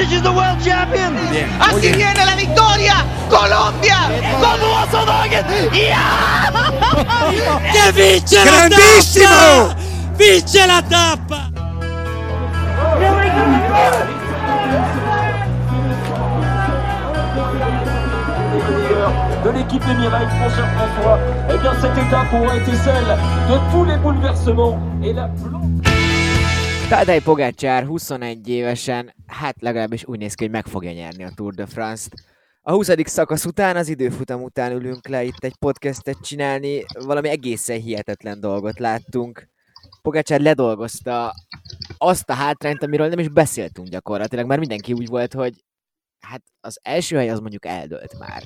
Is the world champion. Bien. Así viene la victoria. Colombia. ¿Cómo vas a Volkswagen? Yeah! Che vince la Grandissimo! tappa! Vince la tappa! de l'équipe Emirates, mon cher François, eh bien cette étape aura été celle de tous les bouleversements et la. Tadej Pogácsár 21 évesen, hát legalábbis úgy néz ki, hogy meg fogja nyerni a Tour de France-t. A 20. szakasz után, az időfutam után ülünk le itt egy podcastet csinálni, valami egészen hihetetlen dolgot láttunk. Pogácsár ledolgozta azt a hátrányt, amiről nem is beszéltünk gyakorlatilag, mert mindenki úgy volt, hogy hát az első hely az mondjuk eldőlt már.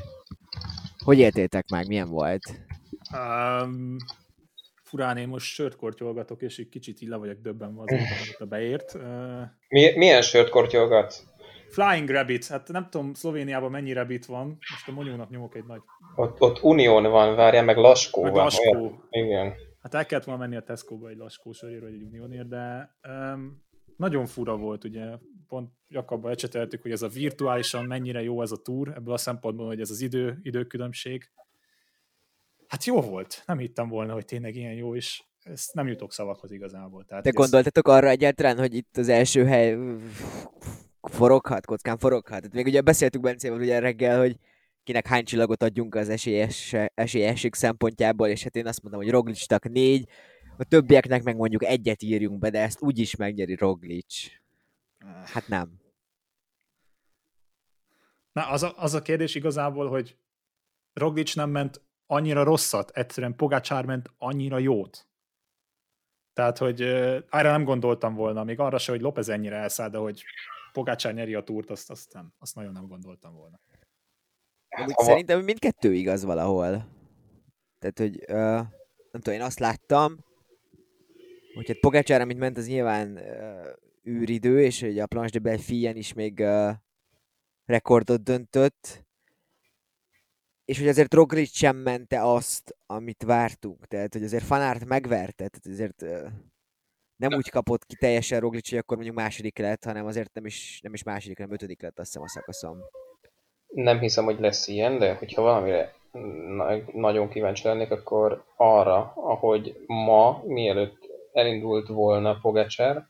Hogy éltétek meg? Milyen volt? Um, furán én most sört kortyolgatok, és egy kicsit így le vagyok döbbenve amit a beért. Mi, milyen sört kortyolgat? Flying Rabbit, hát nem tudom Szlovéniában mennyi rabbit van, most a Monyónak nyomok egy nagy... Ott, ott Unión van, várjál, meg Laskó Meg van. Laskó. olyan- Igen. Hát el kellett volna menni a Tesco-ba egy laskó sörért, vagy egy Unionért, de um, nagyon fura volt, ugye, pont Jakabba ecseteltük, hogy ez a virtuálisan mennyire jó ez a túr, ebből a szempontból, hogy ez az idő, időkülönbség. Hát jó volt, nem hittem volna, hogy tényleg ilyen jó, és ezt nem jutok szavakhoz igazából. Tehát, Te ez- gondoltatok arra egyáltalán, hogy itt az első hely foroghat, kockán foroghat? Hát még ugye beszéltük Bencével ugye reggel, hogy kinek hány csillagot adjunk az esélyes, esélyesség szempontjából, és hát én azt mondom, hogy Roglicsnak négy, a többieknek meg mondjuk egyet írjunk be, de ezt úgyis megnyeri Roglic. Hát nem. Na, az a, az a kérdés igazából, hogy Roglic nem ment annyira rosszat, egyszerűen Pogácsár ment annyira jót. Tehát, hogy uh, arra nem gondoltam volna, még arra se, hogy López ennyire elszáll, de hogy Pogácsár nyeri a túrt, azt, azt, nem, azt nagyon nem gondoltam volna. Amúgy ha va- szerintem mindkettő igaz valahol. Tehát, hogy uh, nem tudom, én azt láttam, hogy hát Pogácsár, amit ment, az nyilván uh, űridő, és hogy a Planche de Belfien is még uh, rekordot döntött, és hogy azért Roglic sem mente azt, amit vártunk. Tehát, hogy azért Fanárt megverte, tehát azért nem úgy kapott ki teljesen Roglic, hogy akkor mondjuk második lett, hanem azért nem is, nem is második, hanem ötödik lett azt hiszem a szakaszom. Nem hiszem, hogy lesz ilyen, de hogyha valamire na- nagyon kíváncsi lennék, akkor arra, ahogy ma, mielőtt elindult volna Pogacsár,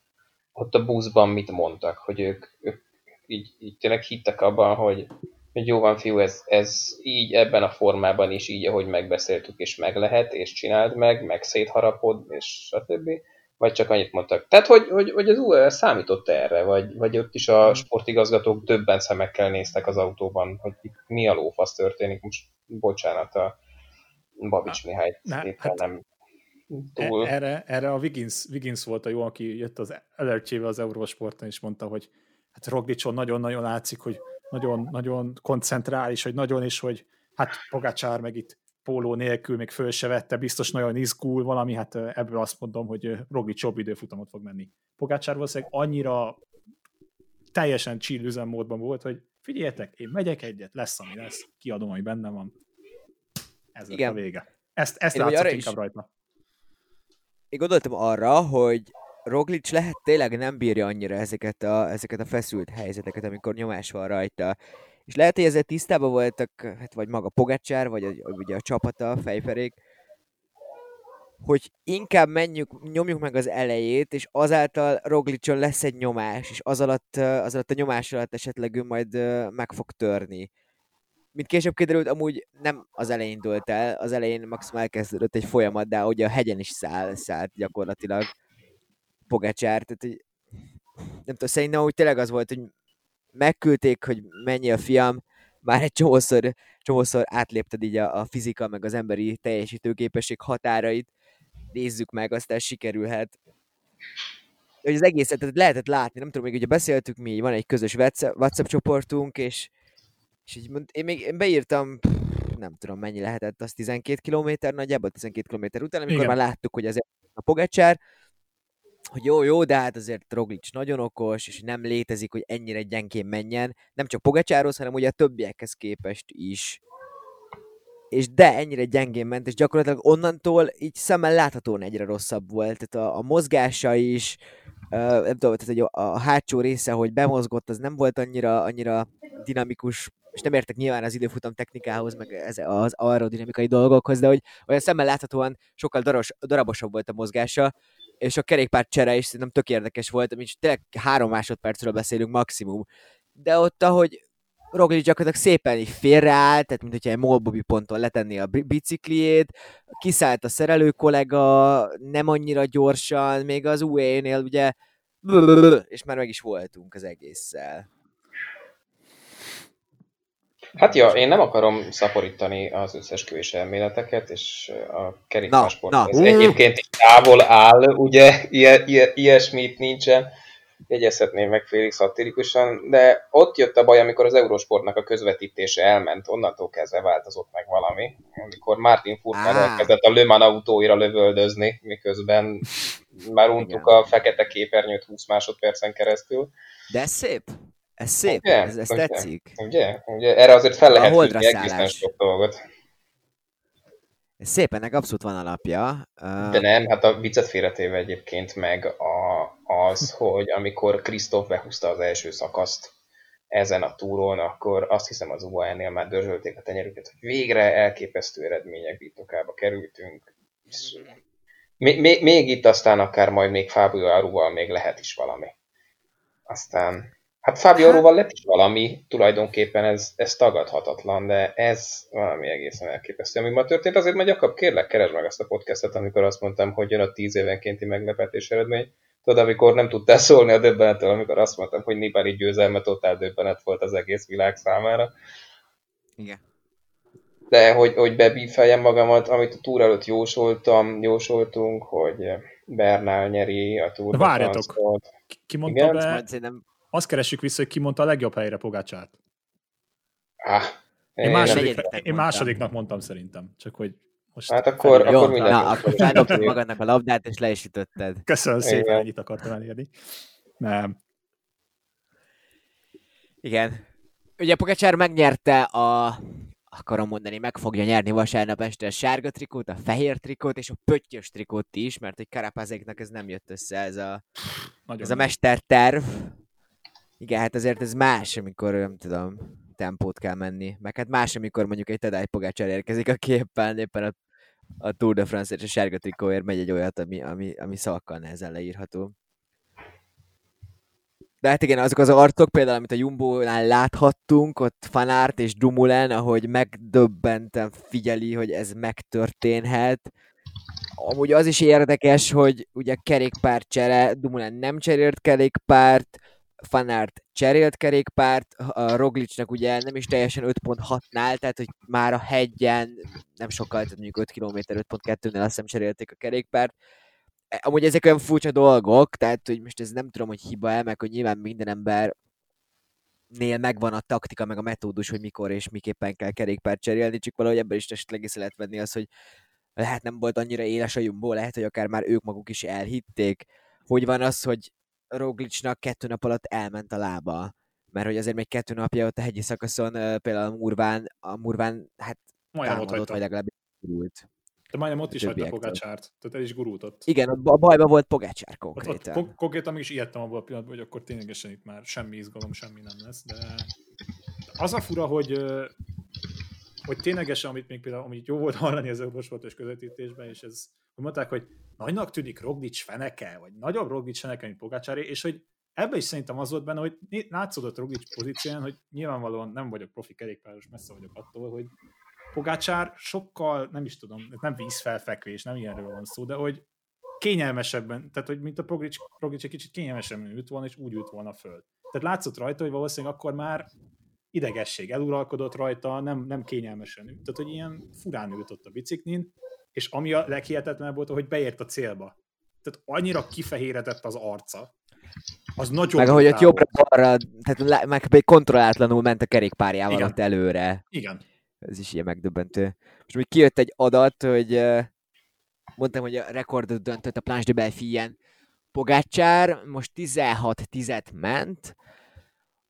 ott a buszban mit mondtak, hogy ők, ők így, így tényleg hittek abban, hogy, hogy jó van fiú, ez, ez így ebben a formában is így, ahogy megbeszéltük, és meg lehet, és csináld meg, meg szétharapod, és stb. Vagy csak annyit mondtak. Tehát, hogy, hogy, hogy az UL számított erre, vagy, vagy ott is a sportigazgatók többen szemekkel néztek az autóban, hogy itt mi a lófasz történik. Most bocsánat, a Babics Mihály Na, éppen hát- nem E- túl. Erre, erre a Wiggins, Wiggins volt a jó, aki jött az LRC-vel az Eurosporton, és mondta, hogy hát Roglicson nagyon-nagyon látszik, hogy nagyon, nagyon koncentrál, és hogy nagyon, és hogy hát Pogácsár meg itt póló nélkül még föl se vette, biztos nagyon izgul valami, hát ebből azt mondom, hogy Roglic jobb időfutamot fog menni. Pogácsár valószínűleg annyira teljesen chill üzemmódban volt, hogy figyeljetek, én megyek egyet, lesz, ami lesz, kiadom, ami benne van. Ez Igen. a vége. Ezt, ezt Én látszott inkább is- rajta. Én gondoltam arra, hogy Roglic lehet tényleg nem bírja annyira ezeket a, ezeket a feszült helyzeteket, amikor nyomás van rajta. És lehet, hogy ezzel tisztában voltak, hát vagy maga Pogacsár, vagy a, ugye a csapata, a fejferék, hogy inkább menjük, nyomjuk meg az elejét, és azáltal Roglicson lesz egy nyomás, és az alatt, az alatt a nyomás alatt esetleg ő majd meg fog törni. Mint később kiderült, amúgy nem az elején dőlt el, az elején maximum elkezdődött egy folyamat, de ugye a hegyen is száll, szállt gyakorlatilag Pogacsár, tehát hogy nem tudom, szerintem úgy tényleg az volt, hogy megküldték, hogy mennyi a fiam, már egy csomószor, csomószor átlépted így a, a fizika, meg az emberi teljesítőképesség határait, nézzük meg, aztán sikerülhet. Hogy az egészet tehát lehetett látni, nem tudom, még ugye beszéltük mi, van egy közös WhatsApp, csoportunk, és, és így mond, én még én beírtam, nem tudom mennyi lehetett, az 12 km nagyjából 12 km után, amikor Igen. már láttuk, hogy azért a Pogacsár, hogy jó, jó, de hát azért Roglic nagyon okos, és nem létezik, hogy ennyire gyengén menjen, nem csak Pogacsárhoz, hanem ugye a többiekhez képest is. és de ennyire gyengén ment, és gyakorlatilag onnantól így szemmel láthatóan egyre rosszabb volt. Tehát a, a mozgása is, uh, nem tudom, tehát hogy a, a hátsó része, hogy bemozgott, az nem volt annyira, annyira dinamikus, és nem értek nyilván az időfutam technikához, meg ez, az aerodinamikai dolgokhoz, de hogy olyan szemmel láthatóan sokkal daros, darabosabb volt a mozgása, és a kerékpár csere is szerintem tök érdekes volt, amit tényleg három másodpercről beszélünk maximum. De ott, ahogy Roglic gyakorlatilag szépen így félreállt, tehát mint hogyha egy Molbobi ponton letenné a bicikliét, kiszállt a szerelő kollega, nem annyira gyorsan, még az UE-nél ugye, és már meg is voltunk az egésszel. Hát ja, én nem akarom szaporítani az összesküvés elméleteket, és a kerékpársport Na, na. ez egyébként így távol áll, ugye, ilyen, ilyen, ilyesmit nincsen, jegyezhetném meg félig szatírikusan, de ott jött a baj, amikor az Eurosportnak a közvetítése elment, onnantól kezdve változott meg valami, amikor Martin Furtman Á. elkezdett a Le Mans autóira lövöldözni, miközben már untuk a fekete képernyőt 20 másodpercen keresztül. De szép. Ez szép, Ugye? ez, ez Ugye? tetszik. Ugye? Ugye? Erre azért fel lehet hívni egészen sok dolgot. Ez szép, ennek abszolút van alapja. De nem, hát a viccet félretéve egyébként meg a, az, hogy amikor Krisztóf behúzta az első szakaszt ezen a túron, akkor azt hiszem az UAE-nél már dörzsölték a tenyerüket, hogy végre elképesztő eredmények birtokába kerültünk. És Még, még, még itt aztán akár majd még Fábio Aruval még lehet is valami. Aztán, hát Fábio Aruval lett is valami, tulajdonképpen ez, ez tagadhatatlan, de ez valami egészen elképesztő. Ami ma történt, azért majd Jakab, kérlek, keresd meg azt a podcastet, amikor azt mondtam, hogy jön a tíz évenkénti meglepetés eredmény. Tudod, amikor nem tudtál szólni a döbbenettől, amikor azt mondtam, hogy Nibali győzelme totál döbbenet volt az egész világ számára. Igen. De hogy, hogy bebífeljem magamat, amit a túr előtt jósoltam, jósoltunk, hogy Bernál nyeri a túr. Várjatok. Ki- mondta Igen, be, majd szerintem azt keressük vissza, hogy ki mondta a legjobb helyre Pogácsát. Ah, Én, én második, én mondtam. másodiknak mondtam szerintem. Csak hogy most Hát akkor- felírjam. Jó, akkor mindenki na, akkor feldobtad magadnak a labdát, és le is ütötted. Köszönöm szépen, ennyit akartam elérni. Nem. Igen. Ugye Pogacsár megnyerte a akarom mondani, meg fogja nyerni vasárnap este a sárga trikót, a fehér trikót és a pöttyös trikót is, mert hogy Karapázéknak ez nem jött össze, ez a, Nagyon ez a mesterterv. Igen, hát azért ez más, amikor nem tudom, tempót kell menni. Meg hát más, amikor mondjuk egy Tadej Pogácsár érkezik, aki éppen, éppen a, a Tour de France és a sárga trikóért megy egy olyat, ami, ami, ami szavakkal nehezen leírható. De hát igen, azok az arcok például, amit a Jumbo-nál láthattunk, ott Fanárt és Dumoulin, ahogy megdöbbenten figyeli, hogy ez megtörténhet. Amúgy az is érdekes, hogy ugye kerékpárcsere, Dumoulin nem cserélt kerékpárt, Fanárt cserélt kerékpárt, a Roglicnak ugye nem is teljesen 5.6-nál, tehát hogy már a hegyen nem sokkal, tehát mondjuk 5 km 5.2-nél azt hiszem cserélték a kerékpárt. E, Amúgy ezek olyan furcsa dolgok, tehát hogy most ez nem tudom, hogy hiba-e, meg hogy nyilván minden ember nél megvan a taktika, meg a metódus, hogy mikor és miképpen kell kerékpárt cserélni, csak valahogy ebből is esetleg észre lehet venni az, hogy lehet nem volt annyira éles a Jumbo, lehet, hogy akár már ők maguk is elhitték. Hogy van az, hogy Roglicnak kettő nap alatt elment a lába? Mert hogy azért még kettő napja ott a hegyi szakaszon, például a Murván, a Murván, hát Majdnem ott támadott, hagyta. vagy legalábbis gurult. De majdnem ott is hagyta. Pogácsárt. Tehát el is gurult ott. Igen, ott a bajba volt Pogácsár Ott, ott konkrétan. kon- konkrétan meg is ijedtem abban a pillanatban, hogy akkor ténylegesen itt már semmi izgalom, semmi nem lesz, de az a fura, hogy hogy ténylegesen, amit még például, amit jó volt hallani az Eurosportos közvetítésben, és ez, hogy mondták, hogy nagynak tűnik Roglic feneke, vagy nagyobb Roglic feneke, mint Pogácsáré, és hogy ebben is szerintem az volt benne, hogy látszódott Roglic pozícióján, hogy nyilvánvalóan nem vagyok profi kerékpáros, messze vagyok attól, hogy Pogácsár sokkal, nem is tudom, nem vízfelfekvés, nem ilyenről van szó, de hogy kényelmesebben, tehát hogy mint a Roglic, Roglic egy kicsit kényelmesebben ült volna, és úgy ült volna föl. Tehát látszott rajta, hogy valószínűleg akkor már idegesség eluralkodott rajta, nem, nem kényelmesen ült. Tehát, hogy ilyen furán ült ott a biciklin, és ami a leghihetetlenebb volt, hogy beért a célba. Tehát annyira kifehéretett az arca. Az nagyon Meg ahogy ott jobbra-balra, tehát meg kontrollátlanul ment a kerékpárjával Igen. ott előre. Igen. Ez is ilyen megdöbbentő. Most még kijött egy adat, hogy mondtam, hogy a rekordot döntött a Planche de Belfien Pogácsár, most 16 tizet ment,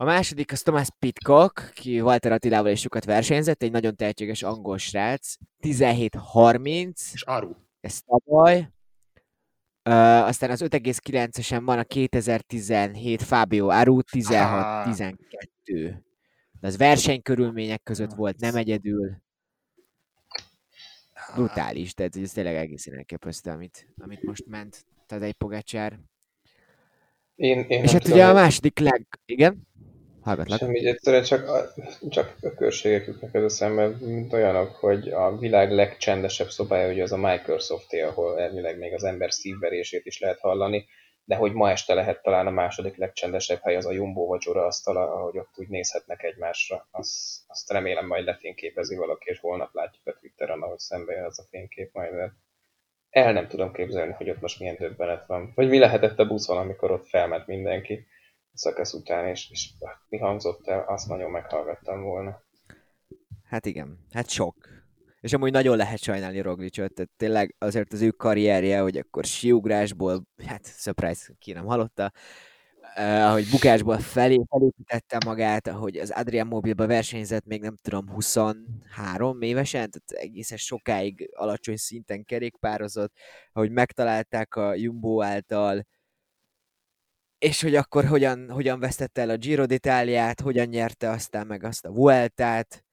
A második az Thomas Pitcock, ki Walter Attilával is sokat versenyzett, egy nagyon tehetséges angol srác, 17-30, És Aru. ez tavaly. Uh, aztán az 5,9-esen van a 2017 Fabio Aru 16-12. De az versenykörülmények között volt, nem egyedül. Brutális, tehát ez tényleg egészen elképesztő, amit, amit most ment Tadej Pogacsár. Én, én És hát tudom, ugye a második leg... Igen? Hallgatlak. Semmi, egyszerűen csak a, csak a körségek jutnak ez eszembe, mint olyanok, hogy a világ legcsendesebb szobája ugye az a microsoft ahol elvileg még az ember szívverését is lehet hallani, de hogy ma este lehet talán a második legcsendesebb hely az a Jumbo vacsora asztala, ahogy ott úgy nézhetnek egymásra. Azt, azt remélem majd lefényképezi valaki, és holnap látjuk a Twitteren, ahogy szembe jön az a fénykép majd. de El nem tudom képzelni, hogy ott most milyen döbbenet van. Vagy mi lehetett a buszon, amikor ott felment mindenki szakasz után, és, és mi hangzott el, azt nagyon meghallgattam volna. Hát igen, hát sok. És amúgy nagyon lehet sajnálni Roglicot, tehát tényleg azért az ő karrierje, hogy akkor siugrásból, hát surprise, ki nem hallotta, eh, ahogy bukásból felé, felépítette magát, ahogy az Adrian Mobilba versenyzett még nem tudom 23 évesen, tehát egészen sokáig alacsony szinten kerékpározott, ahogy megtalálták a Jumbo által, és hogy akkor hogyan, hogyan vesztette el a Giro d'Italiát, hogyan nyerte aztán meg azt a Vueltát,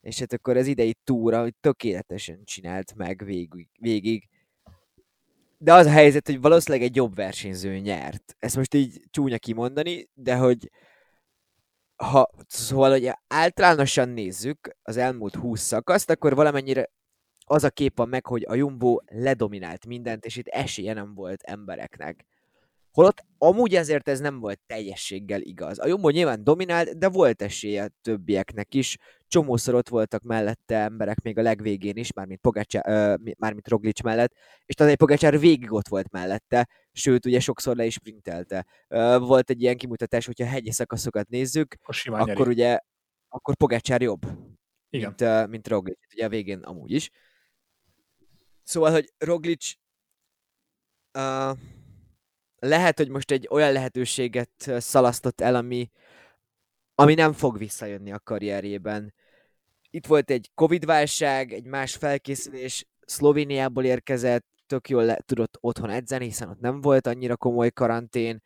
és hát akkor az idei túra, tökéletesen csinált meg végig, végig. De az a helyzet, hogy valószínűleg egy jobb versenyző nyert. Ezt most így csúnya kimondani, de hogy ha, szóval, hogy általánosan nézzük az elmúlt 20 szakaszt, akkor valamennyire az a kép van meg, hogy a Jumbo ledominált mindent, és itt esélye nem volt embereknek. Holott amúgy ezért ez nem volt teljességgel igaz. A Jumbo nyilván dominált, de volt esélye többieknek is. Csomószor ott voltak mellette emberek még a legvégén is, mármint, Pogacsár, ö, mármint Roglic mellett, és Tadej Pogacsár végig ott volt mellette, sőt, ugye sokszor le is sprintelte. Ö, volt egy ilyen kimutatás, hogyha hegyi szakaszokat nézzük, Akkor nyeri. ugye akkor Pogacsár jobb, Igen. mint, uh, mint Roglic. Ugye a végén amúgy is. Szóval, hogy Roglic uh, lehet, hogy most egy olyan lehetőséget szalasztott el, ami, ami nem fog visszajönni a karrierjében. Itt volt egy Covid-válság, egy más felkészülés, Szlovéniából érkezett, tök jól le, tudott otthon edzeni, hiszen ott nem volt annyira komoly karantén.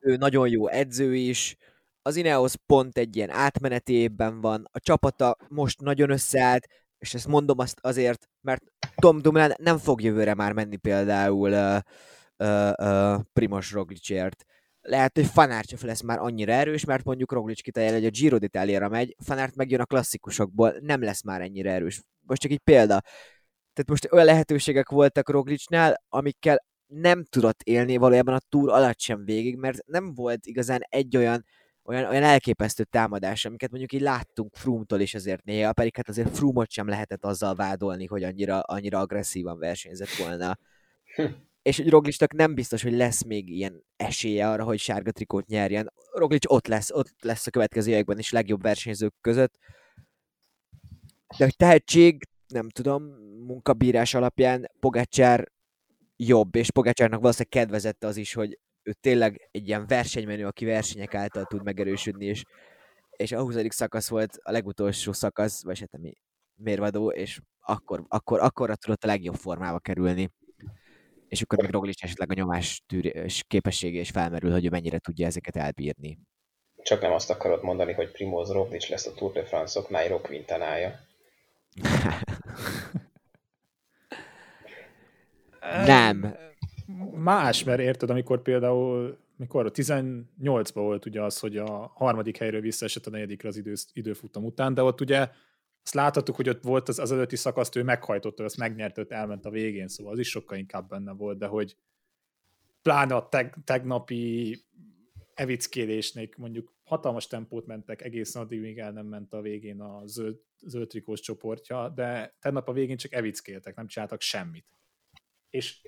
Ő nagyon jó edző is, az Ineos pont egy ilyen átmeneti évben van, a csapata most nagyon összeállt, és ezt mondom azt azért, mert Tom Dumoulin nem fog jövőre már menni például uh, uh, Primoz Roglicért. Lehet, hogy Fanart lesz már annyira erős, mert mondjuk Roglic kitalálja, hogy a Giro d'Italia-ra megy, Fanart megjön a klasszikusokból, nem lesz már ennyire erős. Most csak egy példa. Tehát most olyan lehetőségek voltak Roglicnál, amikkel nem tudott élni valójában a túr alatt sem végig, mert nem volt igazán egy olyan olyan, olyan elképesztő támadás, amiket mondjuk így láttunk Froome-tól is azért néha, pedig hát azért Froome-ot sem lehetett azzal vádolni, hogy annyira, annyira agresszívan versenyzett volna. És hogy Roglicnak nem biztos, hogy lesz még ilyen esélye arra, hogy sárga trikót nyerjen. Roglic ott lesz, ott lesz a következő években is legjobb versenyzők között. De hogy tehetség, nem tudom, munkabírás alapján Pogacsár jobb, és Pogacsárnak valószínűleg kedvezette az is, hogy ő tényleg egy ilyen versenymenő, aki versenyek által tud megerősödni, és, és a 20. szakasz volt a legutolsó szakasz, vagy hát ami mérvadó, és akkor, akkor, akkorra tudott a legjobb formába kerülni. És akkor még Roglic esetleg a nyomás tűrés képessége is felmerül, hogy ő mennyire tudja ezeket elbírni. Csak nem azt akarod mondani, hogy Primoz Roglic lesz a Tour de France-ok Nairo Quintanája. Nem. Más, mert érted, amikor például mikor 18-ban volt ugye az, hogy a harmadik helyről visszaesett a negyedikre az idő, időfutam után, de ott ugye azt láthattuk, hogy ott volt az, az előtti szakaszt, ő meghajtotta, azt megnyerte, ott elment a végén, szóval az is sokkal inkább benne volt, de hogy pláne a teg, tegnapi evickélésnél mondjuk hatalmas tempót mentek egészen addig, míg el nem ment a végén a zöld, zöld trikós csoportja, de tegnap a végén csak evickéltek, nem csináltak semmit. És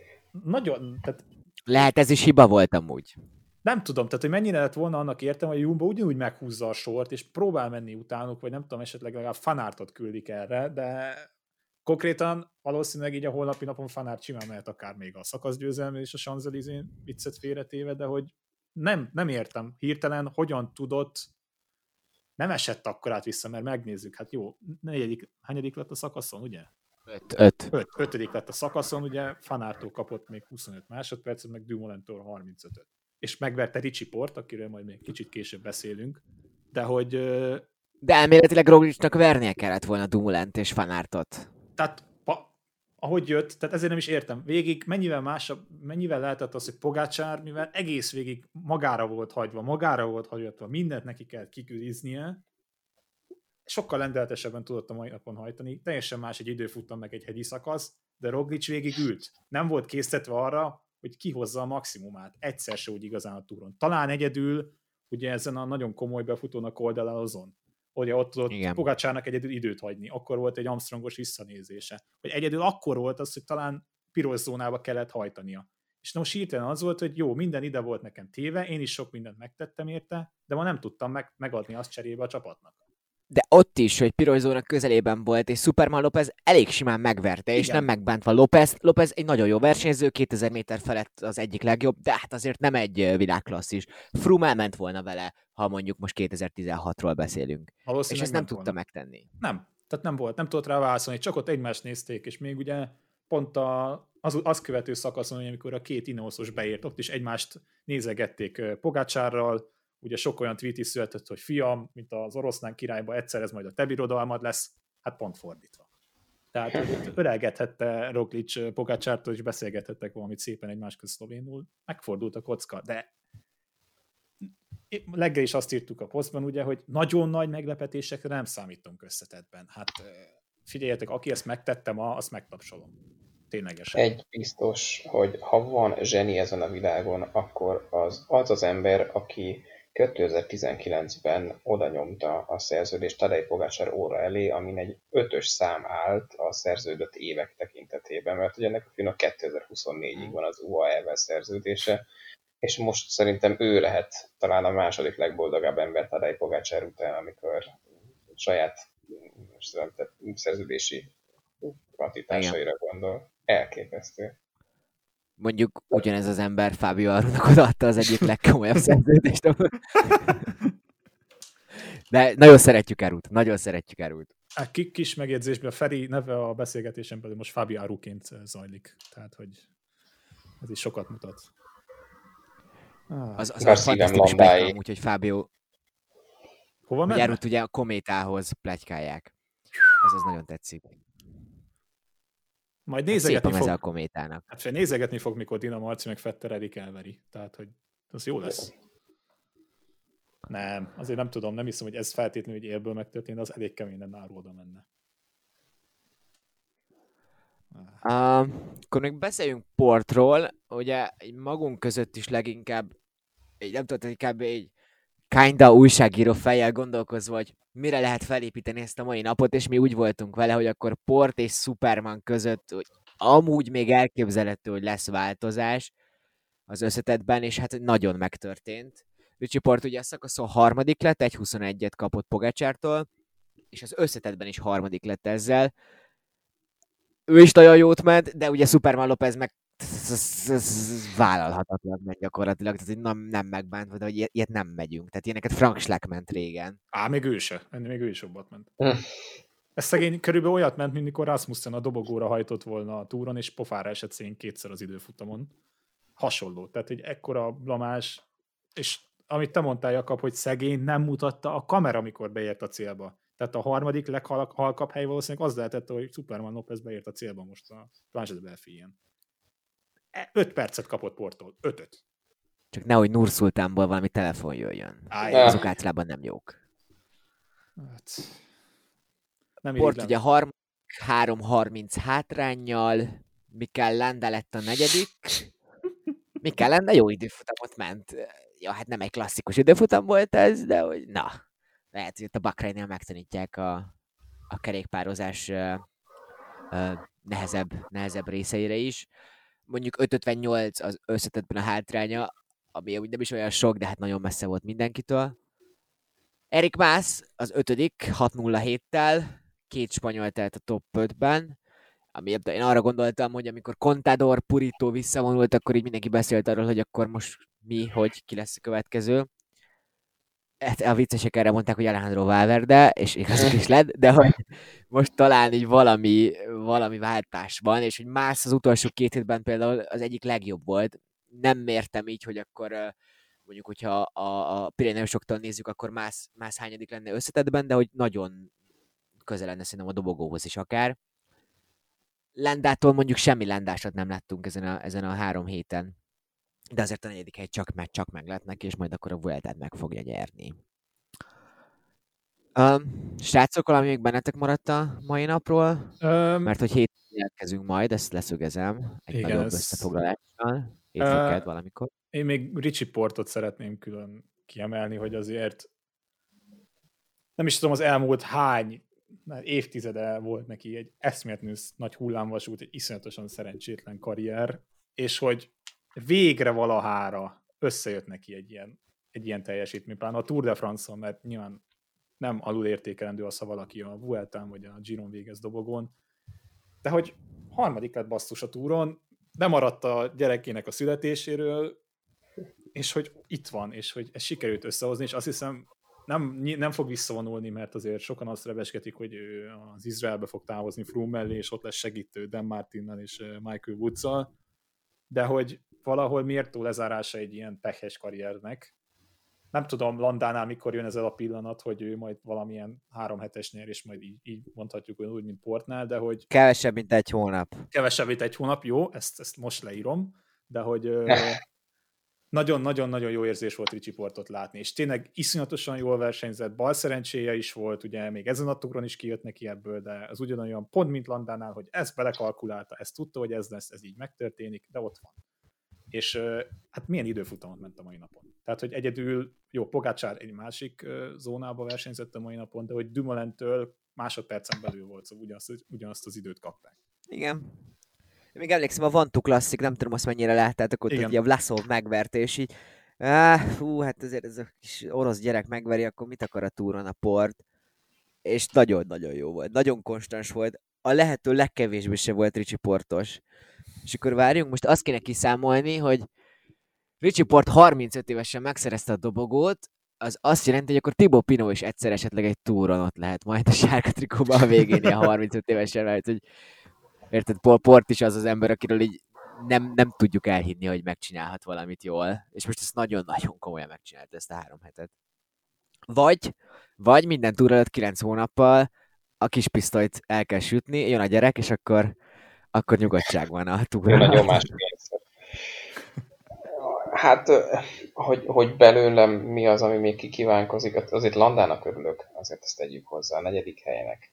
nagyon, tehát Lehet ez is hiba volt amúgy. Nem tudom, tehát hogy mennyire lett volna annak értem, hogy a Jumbo ugyanúgy meghúzza a sort, és próbál menni utánuk, vagy nem tudom, esetleg legalább fanártot küldik erre, de konkrétan valószínűleg így a holnapi napon fanárt simán mehet akár még a szakaszgyőzelmű és a Champs-Élysées viccet félretéve, de hogy nem, nem értem hirtelen, hogyan tudott nem esett akkor át vissza, mert megnézzük, hát jó, negyedik, hányadik lett a szakaszon, ugye? Öt. Öt. Öt, ötödik lett a szakaszon, ugye Fanártól kapott még 25 másodpercet, meg Dumolentől 35-öt. És megverte Ricsi Port, akiről majd még kicsit később beszélünk, de hogy... De elméletileg Roglicnak vernie kellett volna Dumolent és Fanártot. Tehát ahogy jött, tehát ezért nem is értem. Végig mennyivel másabb, mennyivel lehetett az, hogy Pogácsár, mivel egész végig magára volt hagyva, magára volt hagyva, mindent neki kellett kiküriznie, sokkal lendeletesebben tudott a mai napon hajtani. Teljesen más egy időfutam meg egy hegyi szakasz, de Roglic végig ült. Nem volt készítve arra, hogy kihozza a maximumát. Egyszer se úgy igazán a túron. Talán egyedül, ugye ezen a nagyon komoly befutónak oldalazon. Ugye ott tudott. Pogácsának egyedül időt hagyni. Akkor volt egy Armstrongos visszanézése. Hogy egyedül akkor volt az, hogy talán piros zónába kellett hajtania. És most hirtelen az volt, hogy jó, minden ide volt nekem téve, én is sok mindent megtettem érte, de ma nem tudtam meg, megadni azt cserébe a csapatnak de ott is, hogy piros zóna közelében volt, és Superman López elég simán megverte, Igen. és nem megbántva López. López egy nagyon jó versenyző, 2000 méter felett az egyik legjobb, de hát azért nem egy világklasszis. Froome elment volna vele, ha mondjuk most 2016-ról beszélünk. És ezt nem tudta volna. megtenni. Nem, tehát nem volt, nem tudott rá válaszolni, csak ott egymást nézték, és még ugye pont a, az, az követő szakaszon, amikor a két Ineosos beért, ott is egymást nézegették Pogácsárral, ugye sok olyan tweet is született, hogy fiam, mint az oroszlán királyba, egyszer ez majd a te birodalmad lesz, hát pont fordítva. Tehát ölelgethette Roglic Pogácsártól, és beszélgethettek valamit szépen egymás közt szlovénul, megfordult a kocka, de leggel is azt írtuk a posztban, ugye, hogy nagyon nagy meglepetésekre nem számítunk összetetben. Hát figyeljetek, aki ezt megtette ma, azt megtapsolom. Ténylegesen. Egy biztos, hogy ha van zseni ezen a világon, akkor az az, az ember, aki 2019-ben oda nyomta a szerződést Tadej Pogácsár óra elé, amin egy ötös szám állt a szerződött évek tekintetében, mert ugye ennek a fiúnak 2024-ig van az UAE-vel szerződése, és most szerintem ő lehet talán a második legboldogabb ember Tadej Pogácsár után, amikor saját szerződési kvantitásaira gondol. Elképesztő mondjuk ugyanez az ember Fábio Arunak odaadta az egyik legkomolyabb szerződést. De nagyon szeretjük Arut, nagyon szeretjük Arut. A kis megjegyzésben a Feri neve a beszélgetésen belül most Fábio Aruként zajlik, tehát hogy ez is sokat mutat. Ah. Az, az a fantasztikus spektrum, úgyhogy Fábio Hova? Arut ugye a kométához plegykálják. Ez az nagyon tetszik. Majd nézegetni fog. a kométának. Hát fél nézegetni fog, mikor Dina Marci meg Fetter Erik elveri. Tehát, hogy az jó lesz. Nem, azért nem tudom, nem hiszem, hogy ez feltétlenül hogy élből megtörtént, az elég keményen náru oda menne. Uh, akkor még beszéljünk portról, ugye magunk között is leginkább, így nem tudom, inkább egy kinda újságíró fejjel gondolkozva, hogy mire lehet felépíteni ezt a mai napot, és mi úgy voltunk vele, hogy akkor Port és Superman között hogy amúgy még elképzelhető, hogy lesz változás az összetetben, és hát nagyon megtörtént. Ricsi Port ugye a szakaszon harmadik lett, egy 21-et kapott Pogacsártól, és az összetetben is harmadik lett ezzel. Ő is nagyon jót ment, de ugye Superman Lopez meg ez, ez vállalhatatlan meg gyakorlatilag, tehát nem, nem megbántva, de hogy ilyet nem megyünk. Tehát ilyeneket Frank Schleck ment régen. Á, még ő se. Ennél még ő is jobbat ment. Hm. Ez szegény körülbelül olyat ment, mint mikor Rasmussen a dobogóra hajtott volna a túron, és pofára esett szén kétszer az időfutamon. Hasonló. Tehát egy ekkora blamás, és amit te mondtál, Jakab, hogy szegény nem mutatta a kamera, amikor beért a célba. Tehát a harmadik leghalkabb hely valószínűleg az lehetett, hogy Superman Lopez beért a célba most a Blanchett Belfien. 5 percet kapott Portól. 5 Csak nehogy Nurszultánból valami telefon jöjjön. Áj, Azok általában nem jók. Hát, nem Port ugye 3-30 hátrányjal, Mikel Landa lett a negyedik. Mikel Landa jó időfutamot ment. Ja, hát nem egy klasszikus időfutam volt ez, de hogy na, lehet, hogy itt a Bakrainél megtanítják a, a kerékpározás uh, uh, nehezebb, nehezebb részeire is mondjuk 558 az összetettben a hátránya, ami úgy nem is olyan sok, de hát nagyon messze volt mindenkitől. Erik Mász az ötödik, 607-tel, két spanyol telt a top 5-ben. Ami, én arra gondoltam, hogy amikor Contador, Purito visszavonult, akkor így mindenki beszélt arról, hogy akkor most mi, hogy ki lesz a következő. Hát a viccesek erre mondták, hogy Alejandro Valverde, és igazuk is lett, de hogy most talán így valami, valami váltás van, és hogy más az utolsó két hétben például az egyik legjobb volt. Nem mértem így, hogy akkor mondjuk, hogyha a, a Pireneosoktól nézzük, akkor más, más hányadik lenne összetettben, de hogy nagyon közel lenne szerintem a dobogóhoz is akár. Lendától mondjuk semmi lendásat nem láttunk ezen a, ezen a három héten. De azért a negyedik hely csak meg, csak meg lett neki, és majd akkor a Vueltát meg fogja nyerni. Um, srácok, valami még bennetek maradt a mai napról? Um, Mert hogy hét jelentkezünk majd, ezt leszögezem egy igen, nagyobb ez... összefoglalással. Hétfőket uh, valamikor. Én még Ricsi Portot szeretném külön kiemelni, hogy azért nem is tudom, az elmúlt hány már évtizede volt neki egy eszméletlenül nagy hullámvasút, egy iszonyatosan szerencsétlen karrier, és hogy végre valahára összejött neki egy ilyen, egy ilyen teljesítmény, pláne a Tour de France-on, mert nyilván nem alulértékelendő az, ha valaki a Vueltán vagy a Giron végez dobogón, de hogy harmadik lett basszus a túron, bemaradt a gyerekének a születéséről, és hogy itt van, és hogy ez sikerült összehozni, és azt hiszem nem, nem fog visszavonulni, mert azért sokan azt rebesketik, hogy ő az Izraelbe fog távozni Froome mellé, és ott lesz segítő Dan Martinnal és Michael woods de hogy valahol mértó lezárása egy ilyen pehes karriernek. Nem tudom Landánál mikor jön ez a pillanat, hogy ő majd valamilyen három hetes nyer, és majd így, így mondhatjuk úgy, mint Portnál, de hogy... Kevesebb, mint egy hónap. Kevesebb, mint egy hónap, jó, ezt, ezt most leírom, de hogy nagyon-nagyon-nagyon jó érzés volt Ricsi Portot látni, és tényleg iszonyatosan jól versenyzett, bal szerencséje is volt, ugye még ezen a túron is kijött neki ebből, de az ugyanolyan pont, mint Landánál, hogy ezt belekalkulálta, ezt tudta, hogy ez lesz, ez így megtörténik, de ott van. És hát milyen időfutamot ment a mai napon. Tehát, hogy egyedül, jó, Pogácsár egy másik zónába versenyzett a mai napon, de hogy Dumoulin-től másodpercen belül volt, szóval ugyanazt, ugyanazt az időt kapták. Igen, én még emlékszem, a Vantu klasszik, nem tudom azt mennyire láttátok, ott hogy a Vlasov megverte, és így, áh, fú, hát azért ez a kis orosz gyerek megveri, akkor mit akar a túron a port? És nagyon-nagyon jó volt, nagyon konstans volt, a lehető legkevésbé se volt Ricsi Portos. És akkor várjunk, most azt kéne kiszámolni, hogy Ricsi Port 35 évesen megszerezte a dobogót, az azt jelenti, hogy akkor Tibó Pino is egyszer esetleg egy túron ott lehet majd a sárga trikóban a végén, ilyen 35 évesen, mert hogy Érted, Paul Port is az az ember, akiről így nem, nem tudjuk elhinni, hogy megcsinálhat valamit jól, és most ezt nagyon-nagyon komolyan megcsinált ezt a három hetet. Vagy, vagy minden túra előtt kilenc hónappal a kis pisztolyt el kell sütni, jön a gyerek, és akkor, akkor nyugodtság van a túra. Nagyon más Hát, hogy, hogy belőlem mi az, ami még kikívánkozik, azért Landának örülök, azért ezt tegyük hozzá a negyedik helyenek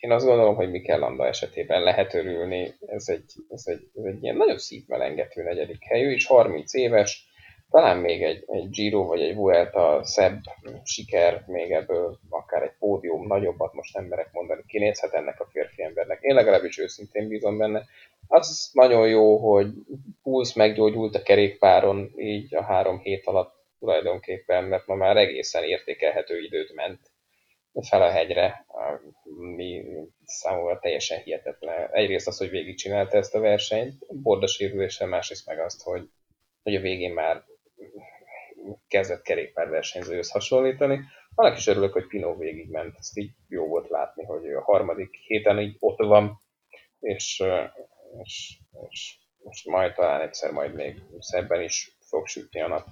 én azt gondolom, hogy Mikel esetében lehet örülni. Ez egy, ez egy, ez egy ilyen nagyon szívmelengető negyedik helyű, és 30 éves, talán még egy, egy Giro vagy egy Vuelta szebb siker, még ebből akár egy pódium nagyobbat most nem merek mondani, kinézhet ennek a férfi embernek. Én legalábbis őszintén bízom benne. Az nagyon jó, hogy Pulsz meggyógyult a kerékpáron így a három hét alatt tulajdonképpen, mert ma már egészen értékelhető időt ment fel a hegyre, ami számomra teljesen hihetetlen. Egyrészt az, hogy végigcsinálta ezt a versenyt, borda sérüléssel, másrészt meg azt, hogy, hogy a végén már kezdett kerékpárversenyzőhöz hasonlítani. Annak is örülök, hogy Pino végigment, ezt így jó volt látni, hogy a harmadik héten így ott van, és, és, és most majd talán egyszer majd még szebben is fog sütni a nap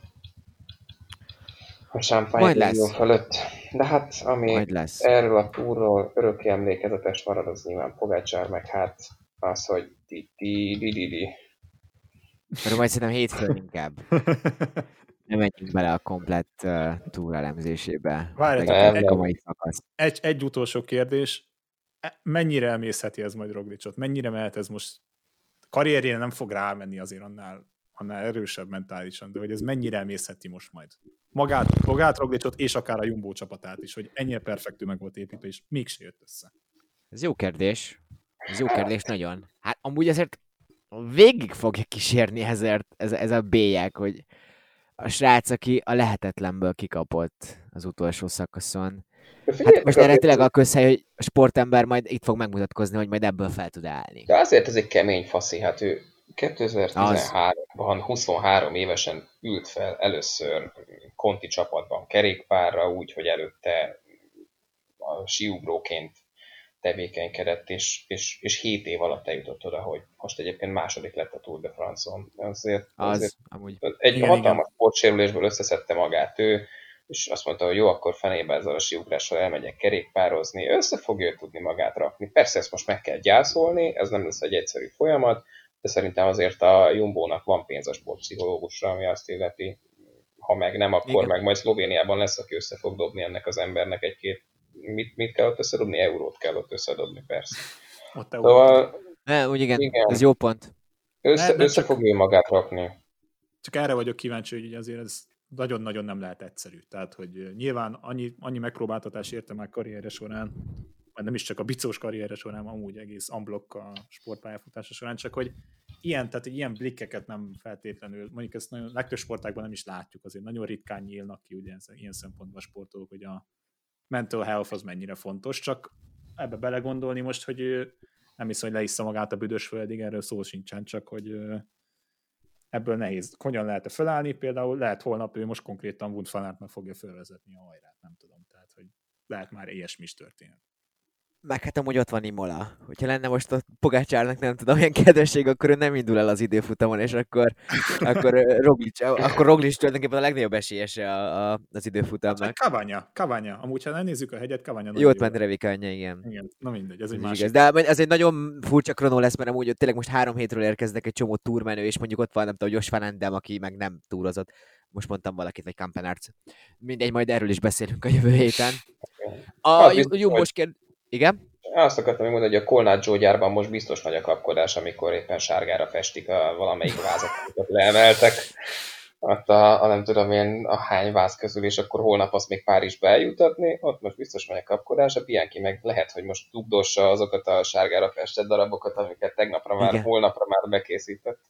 a champagne fölött. De hát, ami Majd lesz. erről a túrról örökké emlékezetes marad, az nyilván Pogácsár, meg hát az, hogy di di di di di. Erről majd szerintem hétfőn inkább. Nem menjünk bele a komplett uh, túrelemzésébe. Várjatok, egy, egy, egy utolsó kérdés. E, mennyire emészheti ez majd Roglicsot? Mennyire mehet ez most? Karrierjére nem fog rámenni azért annál annál erősebb mentálisan, de hogy ez mennyire emészheti most majd magát, magát Roglicot és akár a Jumbo csapatát is, hogy ennyire perfektű meg volt építve, és mégse jött össze. Ez jó kérdés. Ez jó kérdés nagyon. Hát amúgy azért végig fogja kísérni ezért, ez, ez a bélyek, hogy a srác, aki a lehetetlenből kikapott az utolsó szakaszon, Hát most erre tényleg a közhely, hogy a sportember majd itt fog megmutatkozni, hogy majd ebből fel tud állni. De azért ez egy kemény faszi, hát ő 2013-ban 23 évesen ült fel először Conti csapatban kerékpárra, úgy, hogy előtte a siugróként tevékenykedett, és, és, és 7 év alatt eljutott oda, hogy most egyébként második lett a Tour de France-on. Azért, Az, azért amúgy. egy Igen, hatalmas sportsérülésből összeszedte magát ő, és azt mondta, hogy jó, akkor fenébe ezzel a siugrással elmegyek kerékpározni, össze fogja tudni magát rakni. Persze ezt most meg kell gyászolni, ez nem lesz egy egyszerű folyamat, de szerintem azért a Jumbo-nak van pénz a sportpszichológusra, ami azt illeti, ha meg nem, akkor Igen. meg majd Szlovéniában lesz, aki össze fog dobni ennek az embernek egy-két, mit, mit kell ott összedobni? Eurót kell ott összedobni, persze. Ott. Szóval Ne, úgy igen, Igen. ez jó pont. össze, nem össze csak- fogja magát rakni. Csak erre vagyok kíváncsi, hogy azért ez nagyon-nagyon nem lehet egyszerű. Tehát, hogy nyilván annyi, annyi megpróbáltatás érte már karrierje során, vagy nem is csak a bicós karrierje során, amúgy egész unblock a sportpályafutása során, csak hogy ilyen, tehát ilyen blikkeket nem feltétlenül, mondjuk ezt nagyon, legtöbb sportágban nem is látjuk, azért nagyon ritkán nyílnak ki ugye ez, ilyen szempontból a sportolók, hogy a mental health az mennyire fontos, csak ebbe belegondolni most, hogy ö, nem hiszem, hogy leissza magát a büdös földig, erről szó sincsen, csak hogy ebből nehéz. Hogyan lehet-e felállni? Például lehet holnap ő most konkrétan meg fogja fölvezetni a hajrát, nem tudom. Tehát, hogy lehet már ilyesmi is történhet. Meg hát amúgy ott van Imola. Hogyha lenne most a Pogácsárnak nem tudom, ilyen kedvesség, akkor ő nem indul el az időfutamon, és akkor, akkor Roglic, akkor Roglic tulajdonképpen a legnagyobb esélyese a, a, az időfutamnak. Kavanya, Kavanya. Amúgy, ha elnézzük a hegyet, Kavanya Jót jó. ment Revikanya, igen. Igen, na mindegy, ez egy másik. igaz. De ez egy nagyon furcsa kronó lesz, mert amúgy tényleg most három hétről érkeznek egy csomó túrmenő, és mondjuk ott van, nem tudom, Josh Van Endem, aki meg nem túrozott. Most mondtam valakit, vagy Kampenarc. Mindegy, majd erről is beszélünk a jövő héten. A Hát, Ju- biztos, Jumbos kérd... Igen? Azt akartam mondani, hogy a Kolnát Joe gyárban most biztos nagy a kapkodás, amikor éppen sárgára festik a valamelyik vázat, amiket leemeltek. Ott a, a, nem tudom én a hány váz közül, és akkor holnap azt még Párizsba eljutatni, ott most biztos megy a kapkodás, a Bianchi meg lehet, hogy most dugdossa azokat a sárgára festett darabokat, amiket tegnapra már, Igen. holnapra már bekészített.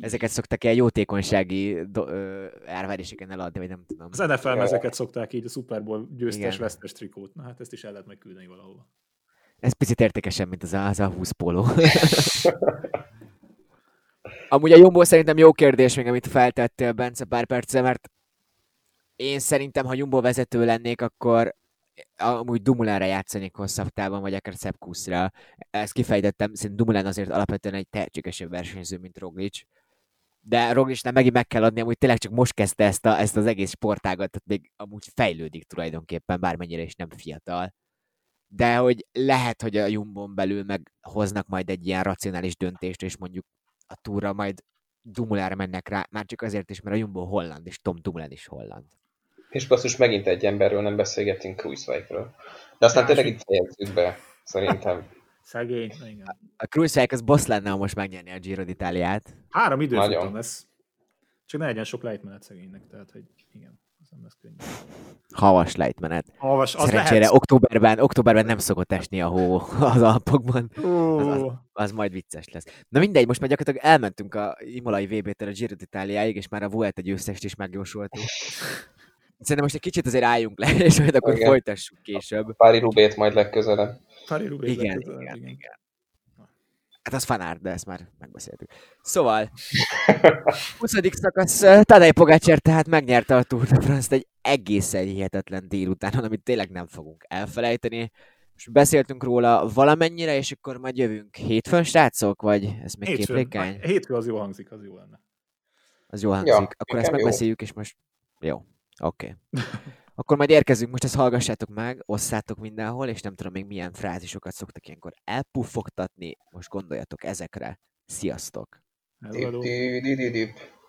Ezeket szoktak ilyen jótékonysági do- ö, árveréseken eladni, vagy nem tudom. Az NFL ezeket szokták így, a Super Bowl győztes, vesztes trikót. Na hát ezt is el lehet meg küldeni valahova. Ez picit értékesebb, mint az a, az a 20 póló. Amúgy a Jumbo szerintem jó kérdés még, amit feltettél, Bence, pár perce, mert én szerintem, ha Jumbo vezető lennék, akkor amúgy Dumulára játszanék hosszabb távon, vagy akár Sepp Kuszra. Ezt kifejtettem, szerintem Dumulán azért alapvetően egy tehetségesebb versenyző, mint Roglic. De Roglicnál megint meg kell adni, amúgy tényleg csak most kezdte ezt, a, ezt az egész sportágat, tehát még amúgy fejlődik tulajdonképpen, bármennyire is nem fiatal de hogy lehet, hogy a Jumbon belül meg hoznak majd egy ilyen racionális döntést, és mondjuk a túra majd Dumulára mennek rá, már csak azért is, mert a Jumbo holland, és Tom Dumoulin is holland. És basszus, megint egy emberről nem beszélgetünk, Kruiswijkről. De aztán tényleg itt fejezzük be, szerintem. Szegény, igen. A Cruiserek az boss lenne, ha most megnyerni a Giro d'Italiát. Három időfutam lesz. Csak ne legyen sok lejtmenet szegénynek, tehát hogy igen, az. Havas lejtmenet. Havas, az Szerencsére lehet. októberben, októberben nem szokott esni a hó az Alpokban. Ó, Az majd vicces lesz. Na mindegy, most már gyakorlatilag elmentünk a Imolai VB-től a Giro d'Italiáig, és már a Vuelta győztest is megjósoltuk. Szerintem most egy kicsit azért álljunk le, és majd akkor Igen. folytassuk később. Pári Rubét majd legközelebb. Pári Rubé Igen, legközelebb, igen, igen. igen. Hát az fanár, de ezt már megbeszéltük. Szóval, 20. szakasz, Tadej Pogácser tehát megnyerte a Tour de France-t egy egészen hihetetlen délutánon, amit tényleg nem fogunk elfelejteni. Most beszéltünk róla valamennyire, és akkor majd jövünk hétfőn, srácok, vagy ez még Hétfőn, képlékeny? hétfő az jó hangzik, az jó lenne. Az jó hangzik. akkor ezt nekem jó. megbeszéljük, és most... Jó, oké. Akkor majd érkezünk, most ezt hallgassátok meg, osszátok mindenhol, és nem tudom még milyen frázisokat szoktak ilyenkor elpuffogtatni. Most gondoljatok ezekre. Sziasztok! Hello, hello.